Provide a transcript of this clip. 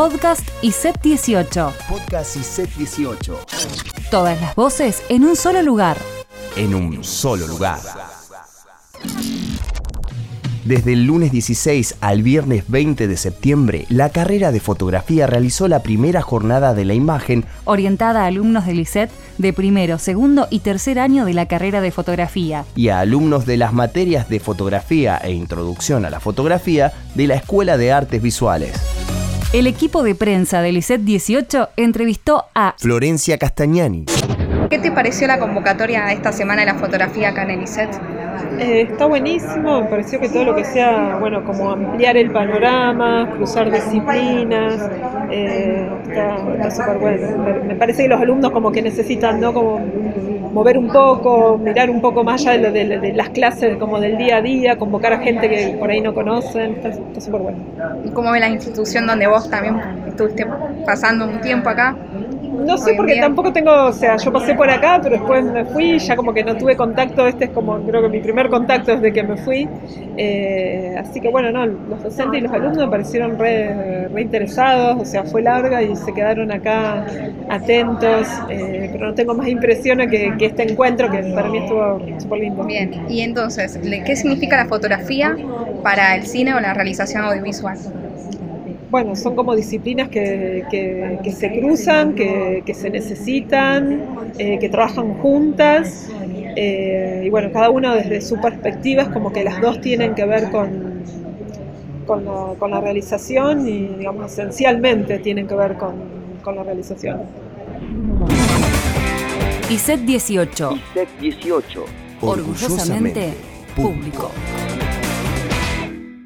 Podcast y Set 18. Podcast y Set 18. Todas las voces en un solo lugar. En un solo lugar. Desde el lunes 16 al viernes 20 de septiembre, la carrera de fotografía realizó la primera jornada de la imagen orientada a alumnos del ISET de primero, segundo y tercer año de la carrera de fotografía y a alumnos de las materias de fotografía e introducción a la fotografía de la Escuela de Artes Visuales. El equipo de prensa del ISET 18 entrevistó a Florencia Castagnani. ¿Qué te pareció la convocatoria a esta semana de la fotografía acá en el ISET? Eh, está buenísimo, me pareció que todo lo que sea, bueno, como ampliar el panorama, cruzar disciplinas, eh, está súper bueno. Me, parece que los alumnos como que necesitan, ¿no? Como mover un poco, mirar un poco más allá de, las clases como del día a día, convocar a gente que por ahí no conocen, está súper bueno. ¿Y cómo ve la institución donde vos también estuviste pasando un tiempo acá? No sé porque tampoco tengo, o sea, yo pasé por acá, pero después me fui, ya como que no tuve contacto, este es como creo que mi primer contacto desde que me fui, eh, así que bueno, no, los docentes y los alumnos me parecieron re, interesados, o sea, fue larga y se quedaron acá atentos, eh, pero no tengo más impresiones que, que, este encuentro que para mí estuvo súper lindo. Bien, y entonces, ¿qué significa la fotografía para el cine o la realización audiovisual? Bueno, son como disciplinas que, se cruzan, que, se necesitan, eh, que trabajan juntas. Eh, y bueno, cada uno desde su perspectiva es como que las dos tienen que ver con, con, la, realización y, digamos, esencialmente tienen que ver con, con la realización. ISET 18. ISET 18. Orgullosamente público.